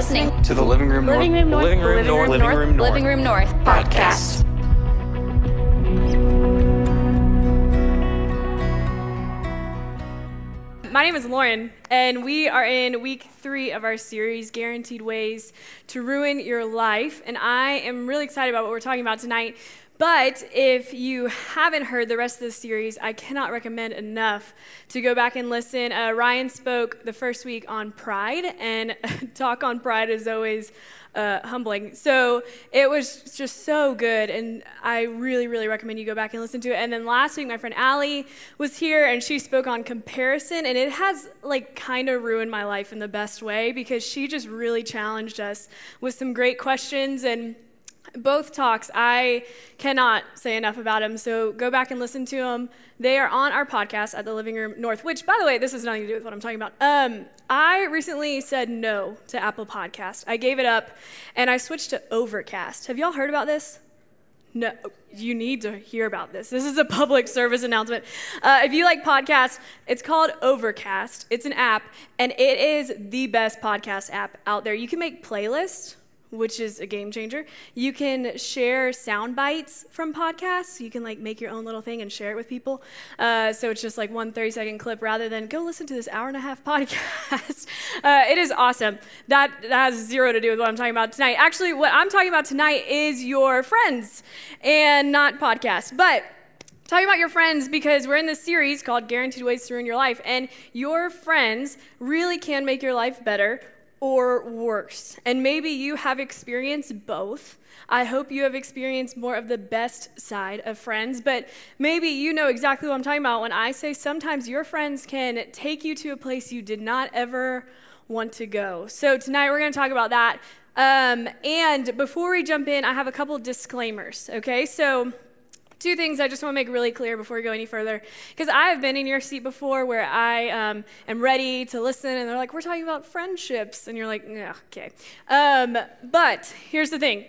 listening to the Living Room Living Room North. Living Room North. Living Room North. Living Room North podcast. My name is Lauren, and we are in week three of our series, Guaranteed Ways to Ruin Your Life. And I am really excited about what we're talking about tonight. But if you haven't heard the rest of the series, I cannot recommend enough to go back and listen. Uh, Ryan spoke the first week on pride, and talk on pride is always uh, humbling. So it was just so good, and I really, really recommend you go back and listen to it. And then last week, my friend Allie was here, and she spoke on comparison, and it has like kind of ruined my life in the best way because she just really challenged us with some great questions and both talks i cannot say enough about them so go back and listen to them they are on our podcast at the living room north which by the way this has nothing to do with what i'm talking about. Um, i recently said no to apple podcast i gave it up and i switched to overcast. Have y'all heard about this? No. You need to hear about this. This is a public service announcement. Uh, if you like podcasts it's called overcast. It's an app and it is the best podcast app out there. You can make playlists which is a game changer. You can share sound bites from podcasts. You can like make your own little thing and share it with people. Uh, so it's just like one 30 second clip rather than go listen to this hour and a half podcast. uh, it is awesome. That, that has zero to do with what I'm talking about tonight. Actually, what I'm talking about tonight is your friends and not podcasts. But talking about your friends because we're in this series called Guaranteed Ways to Ruin Your Life, and your friends really can make your life better or worse. And maybe you have experienced both. I hope you have experienced more of the best side of friends, but maybe you know exactly what I'm talking about when I say sometimes your friends can take you to a place you did not ever want to go. So tonight we're going to talk about that. Um, and before we jump in, I have a couple disclaimers, okay? So two things I just want to make really clear before we go any further. Because I've been in your seat before where I um, am ready to listen, and they're like, we're talking about friendships. And you're like, okay. Um, but here's the thing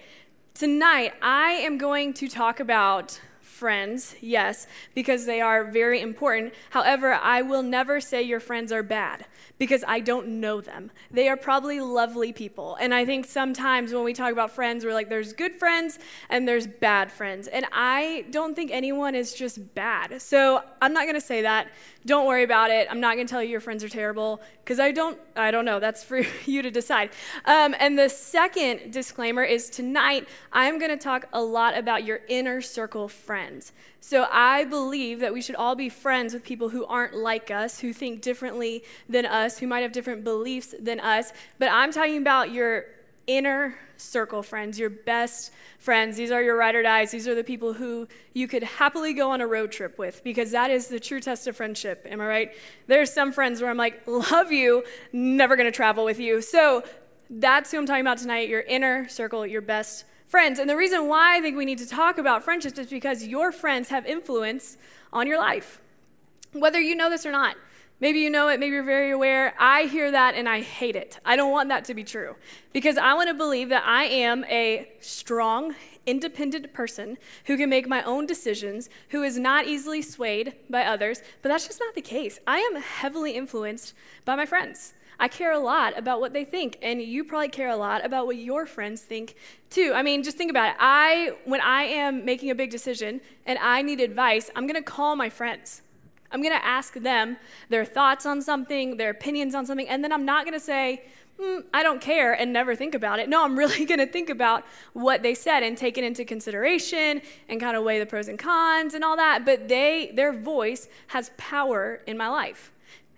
tonight, I am going to talk about friends, yes, because they are very important. However, I will never say your friends are bad because I don't know them. They are probably lovely people. And I think sometimes when we talk about friends, we're like, there's good friends and there's bad friends. And I don't think anyone is just bad. So I'm not going to say that. Don't worry about it. I'm not going to tell you your friends are terrible because I don't, I don't know. That's for you to decide. Um, and the second disclaimer is tonight, I'm going to talk a lot about your inner circle friends. So I believe that we should all be friends with people who aren't like us, who think differently than us, who might have different beliefs than us. But I'm talking about your inner circle friends, your best friends. These are your ride or dies. These are the people who you could happily go on a road trip with because that is the true test of friendship. Am I right? There's some friends where I'm like, love you, never gonna travel with you. So that's who I'm talking about tonight your inner circle, your best friends. And the reason why I think we need to talk about friendships is because your friends have influence on your life, whether you know this or not. Maybe you know it, maybe you're very aware. I hear that and I hate it. I don't want that to be true because I want to believe that I am a strong, independent person who can make my own decisions, who is not easily swayed by others, but that's just not the case. I am heavily influenced by my friends. I care a lot about what they think, and you probably care a lot about what your friends think too. I mean, just think about it. I, when I am making a big decision and I need advice, I'm gonna call my friends. I'm gonna ask them their thoughts on something, their opinions on something, and then I'm not gonna say, mm, I don't care and never think about it. No, I'm really gonna think about what they said and take it into consideration and kind of weigh the pros and cons and all that. But they, their voice has power in my life.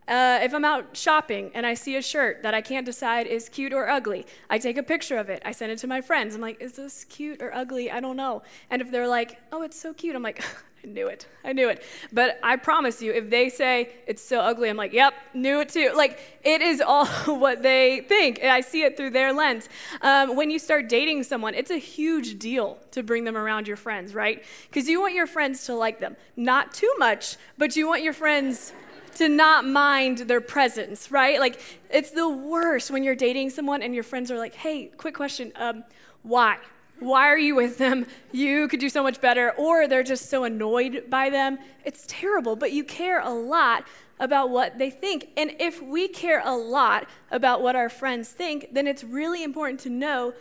Uh, if I'm out shopping and I see a shirt that I can't decide is cute or ugly, I take a picture of it. I send it to my friends. I'm like, is this cute or ugly? I don't know. And if they're like, oh, it's so cute, I'm like, I knew it. I knew it. But I promise you, if they say it's so ugly, I'm like, yep, knew it too. Like, it is all what they think. And I see it through their lens. Um, when you start dating someone, it's a huge deal to bring them around your friends, right? Because you want your friends to like them. Not too much, but you want your friends to not mind their presence, right? Like, it's the worst when you're dating someone and your friends are like, hey, quick question, um, why? why are you with them? You could do so much better. Or they're just so annoyed by them. It's terrible, but you care a lot about what they think. And if we care a lot about what our friends think, then it's really important to know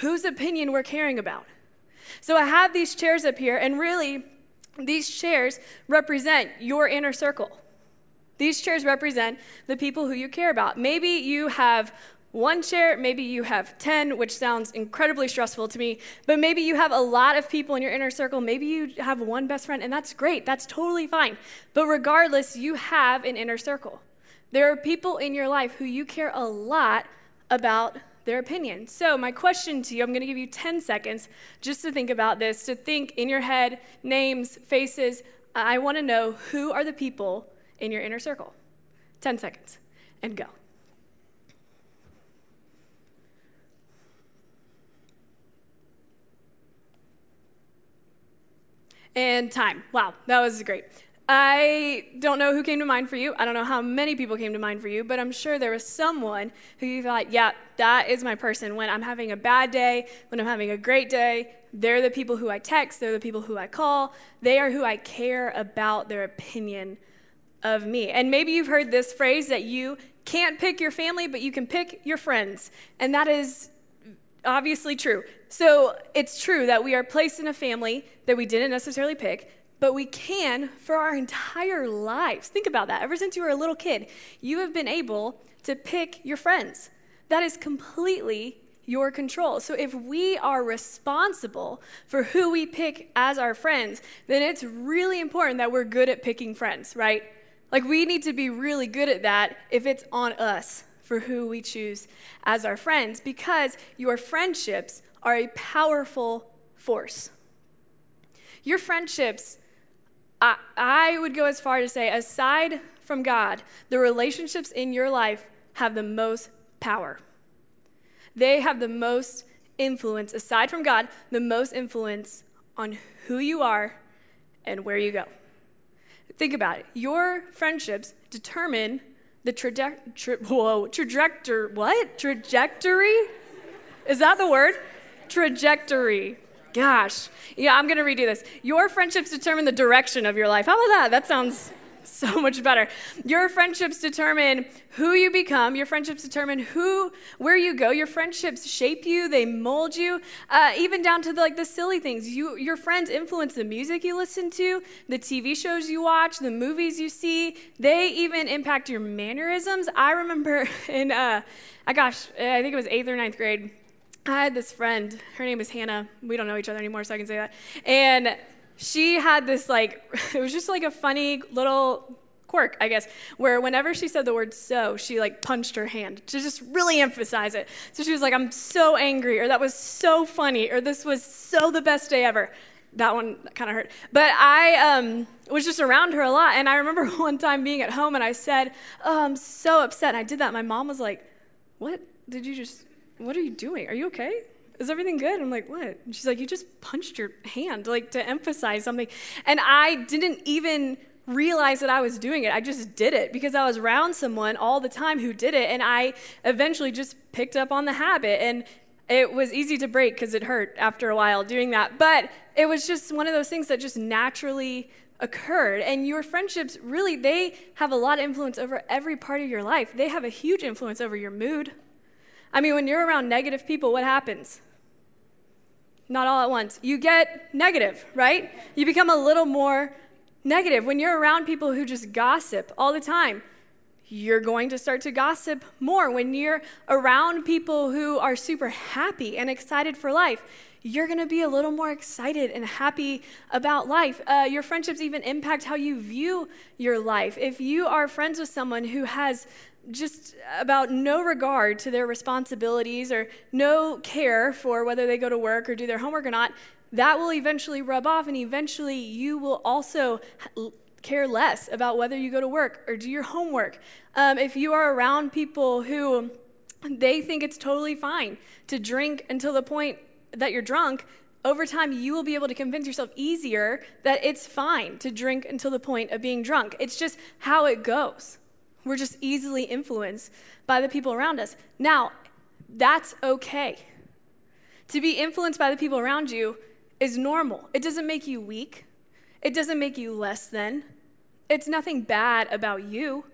whose opinion we're caring about. So I have these chairs up here, and really, these chairs represent your inner circle. These chairs represent the people who you care about. Maybe you have one chair, maybe you have 10, which sounds incredibly stressful to me, but maybe you have a lot of people in your inner circle. Maybe you have one best friend, and that's great. That's totally fine. But regardless, you have an inner circle. There are people in your life who you care a lot about their opinion. So, my question to you I'm going to give you 10 seconds just to think about this, to think in your head names, faces. I want to know who are the people in your inner circle. 10 seconds, and go. And time. Wow, that was great. I don't know who came to mind for you. I don't know how many people came to mind for you, but I'm sure there was someone who you thought, yeah, that is my person. When I'm having a bad day, when I'm having a great day, they're the people who I text, they're the people who I call, they are who I care about their opinion of me. And maybe you've heard this phrase that you can't pick your family, but you can pick your friends. And that is obviously true. So it's true that we are placed in a family that we didn't necessarily pick, but we can for our entire lives. Think about that. Ever since you were a little kid, you have been able to pick your friends. That is completely your control. So if we are responsible for who we pick as our friends, then it's really important that we're good at picking friends, right? Like we need to be really good at that if it's on us for who we choose as our friends because your friendships are a powerful force. Your friendships, I, I would go as far to say, aside from God, the relationships in your life have the most power. They have the most influence, aside from God, the most influence on who you are and where you go. Think about it. Your friendships determine the traje- tra- whoa, trajectory, what? Trajectory? Is that the word? Trajectory. Gosh. Yeah, I'm going to redo this. Your friendships determine the direction of your life. How about that? That sounds so much better. Your friendships determine who you become. Your friendships determine who, where you go. Your friendships shape you. They mold you, uh, even down to the, like the silly things. You, your friends influence the music you listen to, the TV shows you watch, the movies you see. They even impact your mannerisms. I remember in, uh, I gosh, I think it was eighth or ninth grade. I had this friend. Her name is Hannah. We don't know each other anymore, so I can say that. And she had this like it was just like a funny little quirk, I guess, where whenever she said the word so, she like punched her hand to just really emphasize it. So she was like, I'm so angry, or that was so funny, or this was so the best day ever. That one kind of hurt. But I um, was just around her a lot. And I remember one time being at home and I said, Oh, I'm so upset. And I did that. My mom was like, What did you just, what are you doing? Are you okay? Is everything good? I'm like, what? And she's like, you just punched your hand, like to emphasize something. And I didn't even realize that I was doing it. I just did it because I was around someone all the time who did it. And I eventually just picked up on the habit. And it was easy to break because it hurt after a while doing that. But it was just one of those things that just naturally occurred and your friendships really they have a lot of influence over every part of your life they have a huge influence over your mood i mean when you're around negative people what happens not all at once. You get negative, right? You become a little more negative. When you're around people who just gossip all the time, you're going to start to gossip more. When you're around people who are super happy and excited for life, you're going to be a little more excited and happy about life. Uh, your friendships even impact how you view your life. If you are friends with someone who has just about no regard to their responsibilities or no care for whether they go to work or do their homework or not, that will eventually rub off, and eventually you will also care less about whether you go to work or do your homework. Um, if you are around people who they think it's totally fine to drink until the point that you're drunk, over time you will be able to convince yourself easier that it's fine to drink until the point of being drunk. It's just how it goes. We're just easily influenced by the people around us. Now, that's okay. To be influenced by the people around you is normal. It doesn't make you weak, it doesn't make you less than. It's nothing bad about you.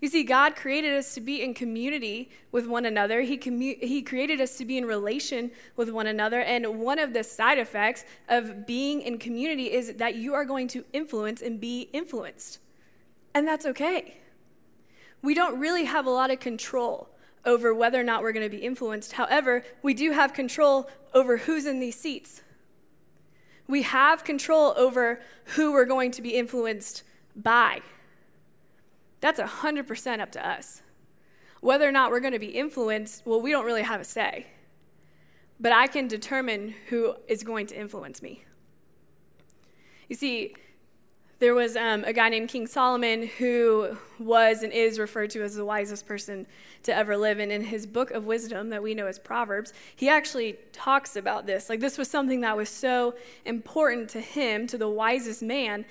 You see, God created us to be in community with one another. He, commu- he created us to be in relation with one another. And one of the side effects of being in community is that you are going to influence and be influenced. And that's okay. We don't really have a lot of control over whether or not we're going to be influenced. However, we do have control over who's in these seats. We have control over who we're going to be influenced by. That's 100% up to us. Whether or not we're going to be influenced, well, we don't really have a say. But I can determine who is going to influence me. You see, there was um, a guy named King Solomon who was and is referred to as the wisest person to ever live. And in his book of wisdom that we know as Proverbs, he actually talks about this. Like, this was something that was so important to him, to the wisest man,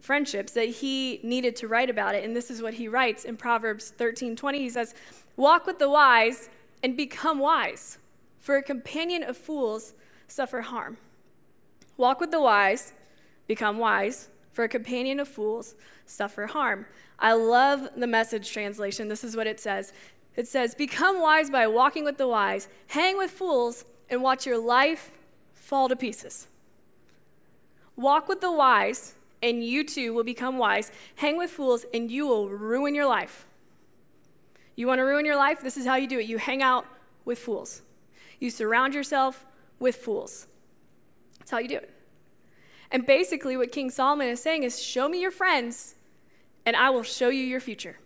friendships that he needed to write about it. And this is what he writes in Proverbs 13 20. He says, Walk with the wise and become wise, for a companion of fools suffer harm. Walk with the wise, become wise, for a companion of fools suffer harm. I love the message translation. This is what it says it says, Become wise by walking with the wise, hang with fools, and watch your life fall to pieces. Walk with the wise and you too will become wise. Hang with fools, and you will ruin your life. You want to ruin your life? This is how you do it. You hang out with fools, you surround yourself with fools. That's how you do it. And basically, what King Solomon is saying is show me your friends, and I will show you your future.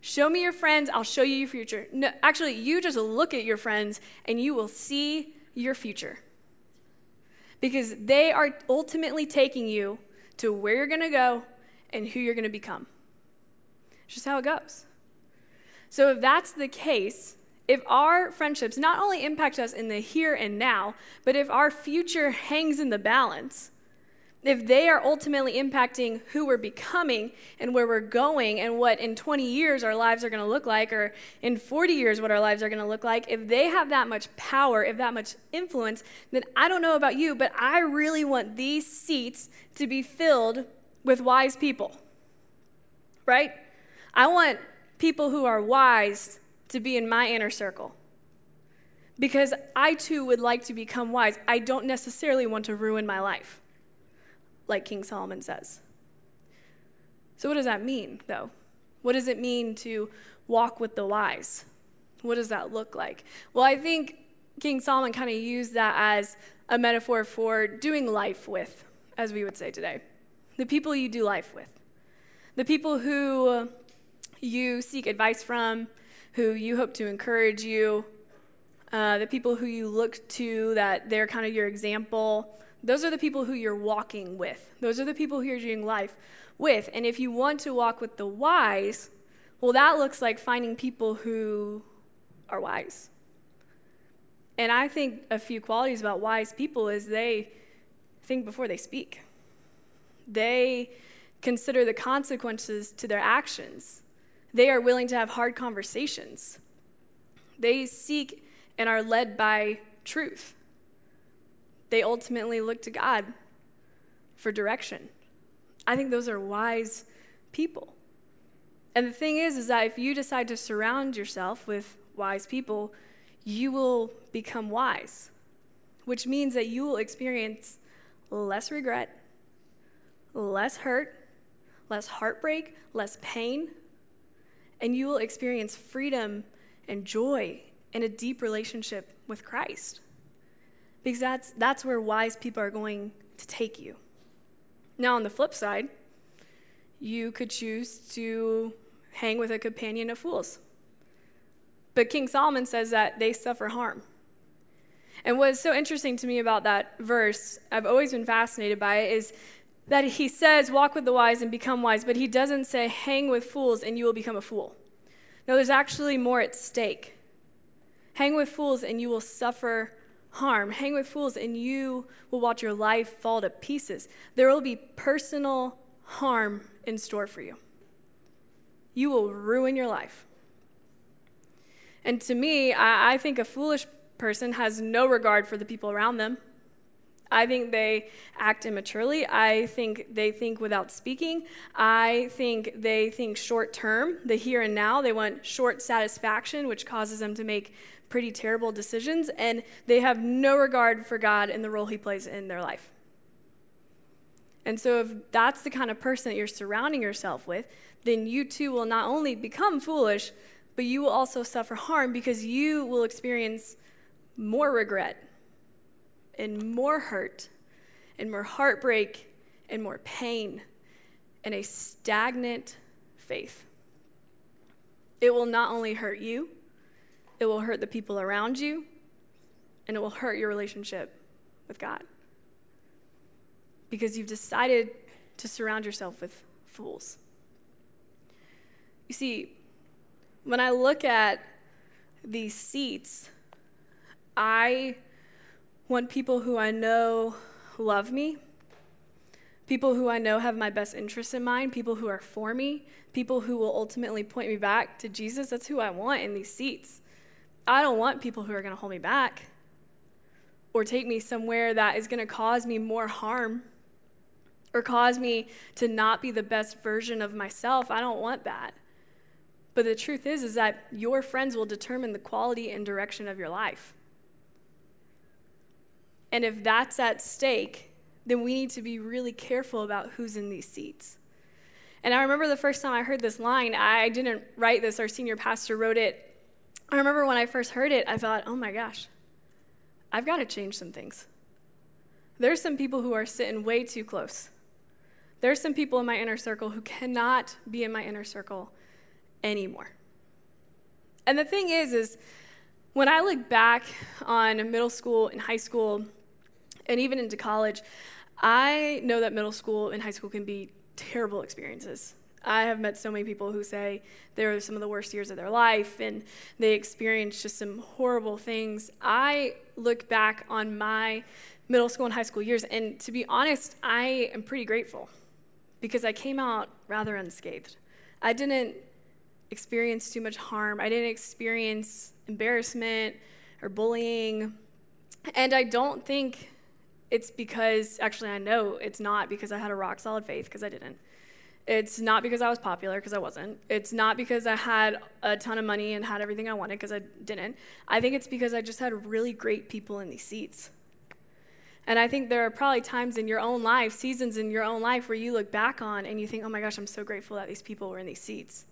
Show me your friends, I'll show you your future. No, actually, you just look at your friends, and you will see your future because they are ultimately taking you to where you're going to go and who you're going to become. It's just how it goes. So, if that's the case, if our friendships not only impact us in the here and now, but if our future hangs in the balance, if they are ultimately impacting who we're becoming and where we're going and what in 20 years our lives are going to look like or in 40 years what our lives are going to look like, if they have that much power, if that much influence, then I don't know about you, but I really want these seats to be filled with wise people. Right? I want people who are wise to be in my inner circle. Because I too would like to become wise. I don't necessarily want to ruin my life like King Solomon says. So, what does that mean, though? What does it mean to walk with the wise? What does that look like? Well, I think King Solomon kind of used that as a metaphor for doing life with, as we would say today. The people you do life with, the people who you seek advice from, who you hope to encourage you, uh, the people who you look to that they're kind of your example, those are the people who you're walking with. Those are the people who you're doing life with. And if you want to walk with the wise, well, that looks like finding people who are wise. And I think a few qualities about wise people is they think before they speak. They consider the consequences to their actions. They are willing to have hard conversations. They seek and are led by truth they ultimately look to God for direction. I think those are wise people. And the thing is is that if you decide to surround yourself with wise people, you will become wise, which means that you will experience less regret, less hurt, less heartbreak, less pain, and you will experience freedom and joy in a deep relationship with Christ because that's, that's where wise people are going to take you. Now, on the flip side, you could choose to hang with a companion of fools. But King Solomon says that they suffer harm. And what's so interesting to me about that verse, I've always been fascinated by it, is that he says, Walk with the wise and become wise, but he doesn't say, Hang with fools and you will become a fool. No, there's actually more at stake. Hang with fools and you will suffer harm. Hang with fools, and you will watch your life fall to pieces. There will be personal harm in store for you. You will ruin your life. And to me, I, I think a foolish person has no regard for the people around them. I think they act immaturely. I think they think without speaking. I think they think short term, the here and now. They want short satisfaction, which causes them to make pretty terrible decisions. And they have no regard for God and the role He plays in their life. And so, if that's the kind of person that you're surrounding yourself with, then you too will not only become foolish, but you will also suffer harm because you will experience more regret and more hurt and more heartbreak and more pain and a stagnant faith. It will not only hurt you, it will hurt the people around you, and it will hurt your relationship with God. Because you've decided to surround yourself with fools. You see, when I look at these seats, I want people who I know love me, people who I know have my best interests in mind, people who are for me, people who will ultimately point me back to Jesus. That's who I want in these seats. I don't want people who are going to hold me back or take me somewhere that is going to cause me more harm or cause me to not be the best version of myself. I don't want that. But the truth is is that your friends will determine the quality and direction of your life. And if that's at stake, then we need to be really careful about who's in these seats. And I remember the first time I heard this line, I didn't write this, our senior pastor wrote it. I remember when I first heard it, I thought, oh my gosh, I've got to change some things. There's some people who are sitting way too close. There's some people in my inner circle who cannot be in my inner circle anymore. And the thing is, is when I look back on middle school and high school, and even into college, I know that middle school and high school can be terrible experiences. I have met so many people who say they're some of the worst years of their life and they experienced just some horrible things. I look back on my middle school and high school years, and to be honest, I am pretty grateful because I came out rather unscathed. I didn't experience too much harm, I didn't experience embarrassment or bullying. And I don't think it's because, actually, I know it's not because I had a rock solid faith, because I didn't. It's not because I was popular, because I wasn't. It's not because I had a ton of money and had everything I wanted, because I didn't. I think it's because I just had really great people in these seats. And I think there are probably times in your own life, seasons in your own life, where you look back on and you think, oh my gosh, I'm so grateful that these people were in these seats.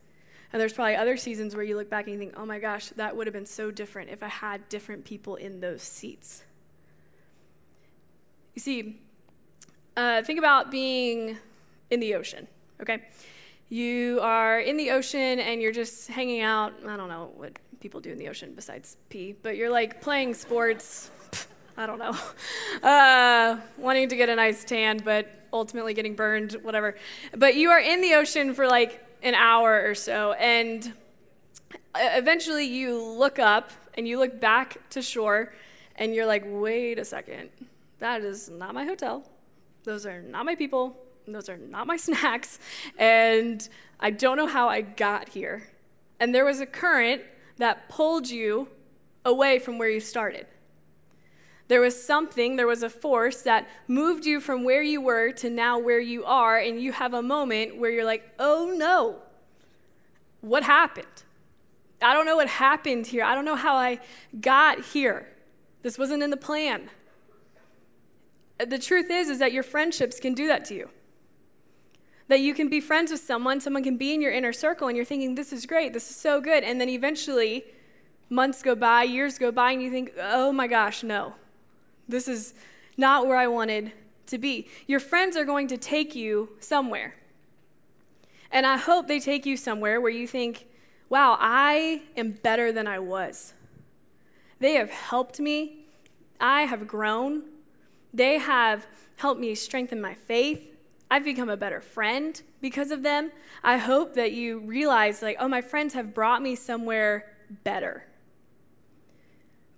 And there's probably other seasons where you look back and you think, oh my gosh, that would have been so different if I had different people in those seats. You see, uh, think about being in the ocean, okay? You are in the ocean and you're just hanging out. I don't know what people do in the ocean besides pee, but you're like playing sports. I don't know. Uh, wanting to get a nice tan, but ultimately getting burned, whatever. But you are in the ocean for like an hour or so, and eventually you look up and you look back to shore, and you're like, wait a second that is not my hotel. Those are not my people. Those are not my snacks. And I don't know how I got here. And there was a current that pulled you away from where you started. There was something, there was a force that moved you from where you were to now where you are, and you have a moment where you're like, oh no, what happened? I don't know what happened here. I don't know how I got here. This wasn't in the plan the truth is is that your friendships can do that to you. That you can be friends with someone someone can be in your inner circle and you're thinking this is great this is so good and then eventually months go by years go by and you think oh my gosh no. This is not where i wanted to be. Your friends are going to take you somewhere. And i hope they take you somewhere where you think wow i am better than i was. They have helped me. I have grown they have helped me strengthen my faith. I've become a better friend because of them. I hope that you realize, like, oh, my friends have brought me somewhere better.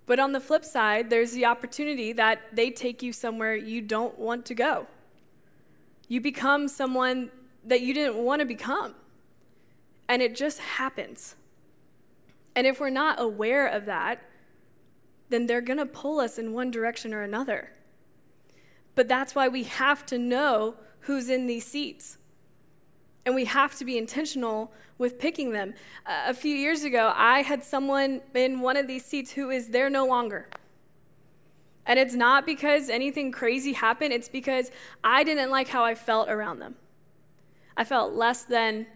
But on the flip side, there's the opportunity that they take you somewhere you don't want to go. You become someone that you didn't want to become. And it just happens. And if we're not aware of that, then they're going to pull us in one direction or another. But that's why we have to know who's in these seats. And we have to be intentional with picking them. Uh, a few years ago, I had someone in one of these seats who is there no longer. And it's not because anything crazy happened, it's because I didn't like how I felt around them. I felt less than,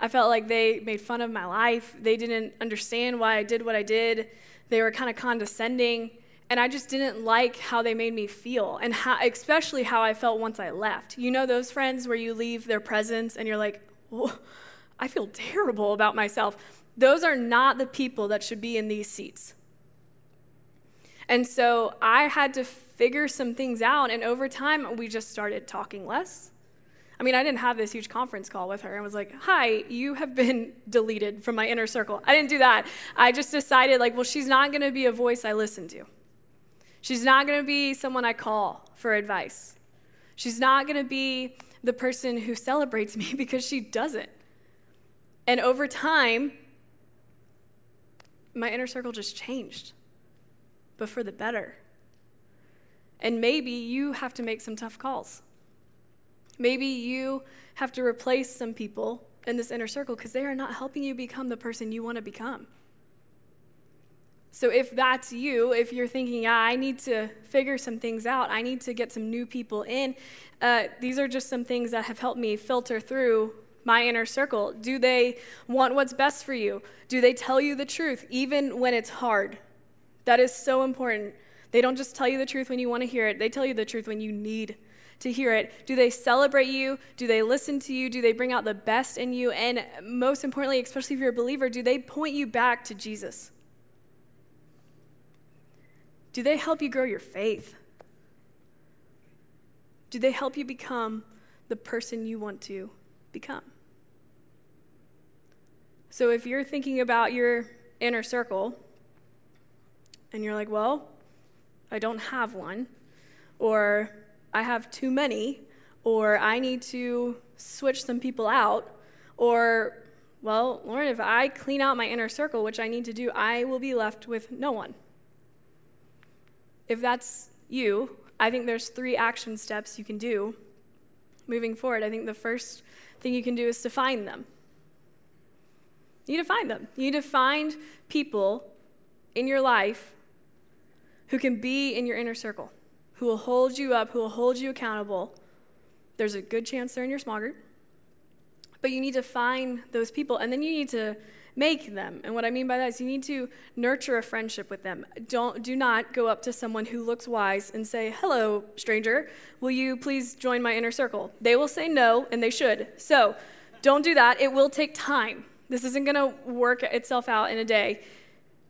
I felt like they made fun of my life. They didn't understand why I did what I did. They were kind of condescending. And I just didn't like how they made me feel, and how, especially how I felt once I left. You know those friends where you leave their presence and you're like, I feel terrible about myself. Those are not the people that should be in these seats. And so I had to figure some things out, and over time, we just started talking less. I mean, I didn't have this huge conference call with her and was like, Hi, you have been deleted from my inner circle. I didn't do that. I just decided, like, well, she's not going to be a voice I listen to. She's not going to be someone I call for advice. She's not going to be the person who celebrates me because she doesn't. And over time, my inner circle just changed, but for the better. And maybe you have to make some tough calls. Maybe you have to replace some people in this inner circle because they are not helping you become the person you want to become. So, if that's you, if you're thinking, yeah, I need to figure some things out, I need to get some new people in, uh, these are just some things that have helped me filter through my inner circle. Do they want what's best for you? Do they tell you the truth, even when it's hard? That is so important. They don't just tell you the truth when you want to hear it, they tell you the truth when you need to hear it. Do they celebrate you? Do they listen to you? Do they bring out the best in you? And most importantly, especially if you're a believer, do they point you back to Jesus? Do they help you grow your faith? Do they help you become the person you want to become? So if you're thinking about your inner circle and you're like, well, I don't have one, or I have too many, or I need to switch some people out, or, well, Lauren, if I clean out my inner circle, which I need to do, I will be left with no one. If that's you, I think there's three action steps you can do moving forward. I think the first thing you can do is to find them. You need to find them. You need to find people in your life who can be in your inner circle, who will hold you up, who will hold you accountable. There's a good chance they're in your small group. But you need to find those people, and then you need to make them. And what I mean by that is you need to nurture a friendship with them. Don't do not go up to someone who looks wise and say, "Hello, stranger, will you please join my inner circle?" They will say no, and they should. So, don't do that. It will take time. This isn't going to work itself out in a day.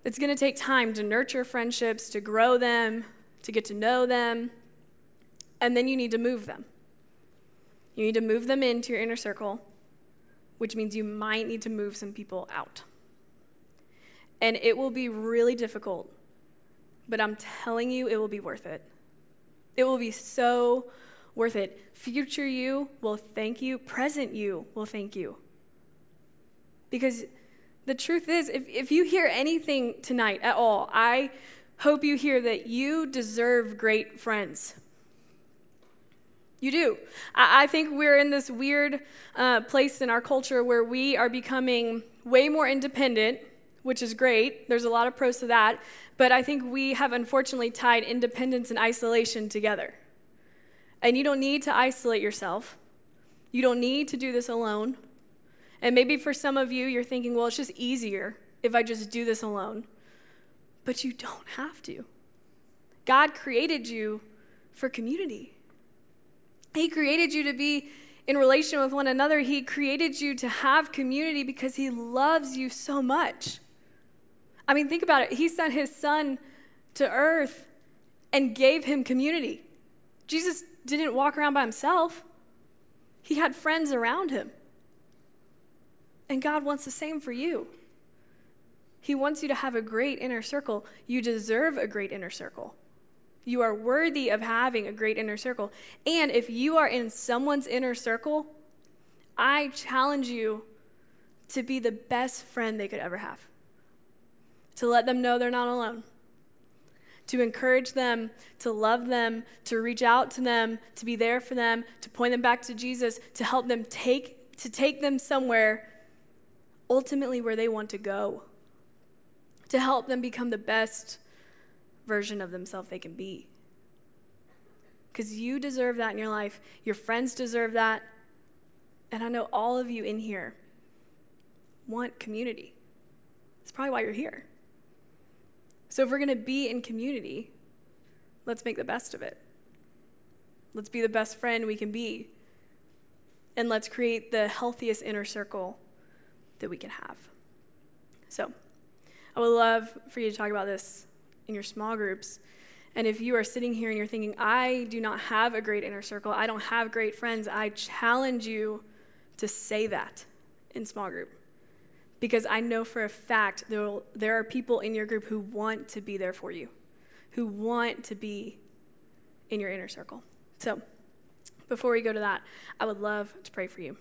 It's going to take time to nurture friendships, to grow them, to get to know them, and then you need to move them. You need to move them into your inner circle which means you might need to move some people out. And it will be really difficult, but I'm telling you, it will be worth it. It will be so worth it. Future you will thank you, present you will thank you. Because the truth is, if, if you hear anything tonight at all, I hope you hear that you deserve great friends. You do. I, think we're in this weird uh, place in our culture where we are becoming way more independent, which is great. There's a lot of pros to that. But I think we have unfortunately tied independence and isolation together. And you don't need to isolate yourself, you don't need to do this alone. And maybe for some of you, you're thinking, well, it's just easier if I just do this alone. But you don't have to. God created you for community. He created you to be in relation with one another. He created you to have community because He loves you so much. I mean, think about it. He sent His Son to earth and gave Him community. Jesus didn't walk around by Himself, He had friends around Him. And God wants the same for you. He wants you to have a great inner circle. You deserve a great inner circle. You are worthy of having a great inner circle. And if you are in someone's inner circle, I challenge you to be the best friend they could ever have. To let them know they're not alone. to encourage them, to love them, to reach out to them, to be there for them, to point them back to Jesus, to help them take to take them somewhere ultimately where they want to go. To help them become the best version of themselves they can be. Cuz you deserve that in your life. Your friends deserve that. And I know all of you in here want community. That's probably why you're here. So if we're going to be in community, let's make the best of it. Let's be the best friend we can be. And let's create the healthiest inner circle that we can have. So, I would love for you to talk about this in your small groups. And if you are sitting here and you're thinking, I do not have a great inner circle, I don't have great friends, I challenge you to say that in small group because I know for a fact there, there are people in your group who want to be there for you, who want to be in your inner circle. So, before we go to that, I would love to pray for you.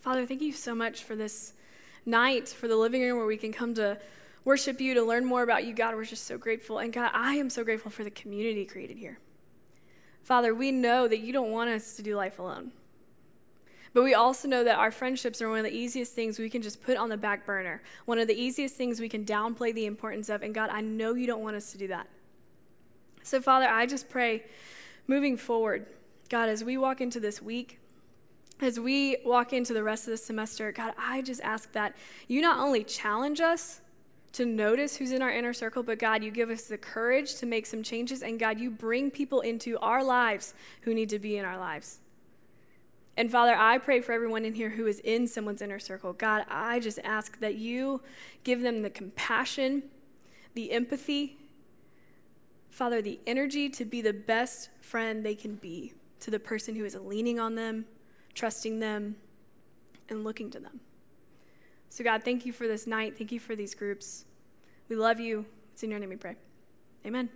Father, thank you so much for this night, for the living room where we can come to worship you, to learn more about you. God, we're just so grateful. And God, I am so grateful for the community created here. Father, we know that you don't want us to do life alone. But we also know that our friendships are one of the easiest things we can just put on the back burner, one of the easiest things we can downplay the importance of. And God, I know you don't want us to do that. So, Father, I just pray moving forward, God, as we walk into this week, as we walk into the rest of the semester, God, I just ask that you not only challenge us, to notice who's in our inner circle, but God, you give us the courage to make some changes, and God, you bring people into our lives who need to be in our lives. And Father, I pray for everyone in here who is in someone's inner circle. God, I just ask that you give them the compassion, the empathy, Father, the energy to be the best friend they can be to the person who is leaning on them, trusting them, and looking to them. So, God, thank you for this night. Thank you for these groups. We love you. It's in your name we pray. Amen.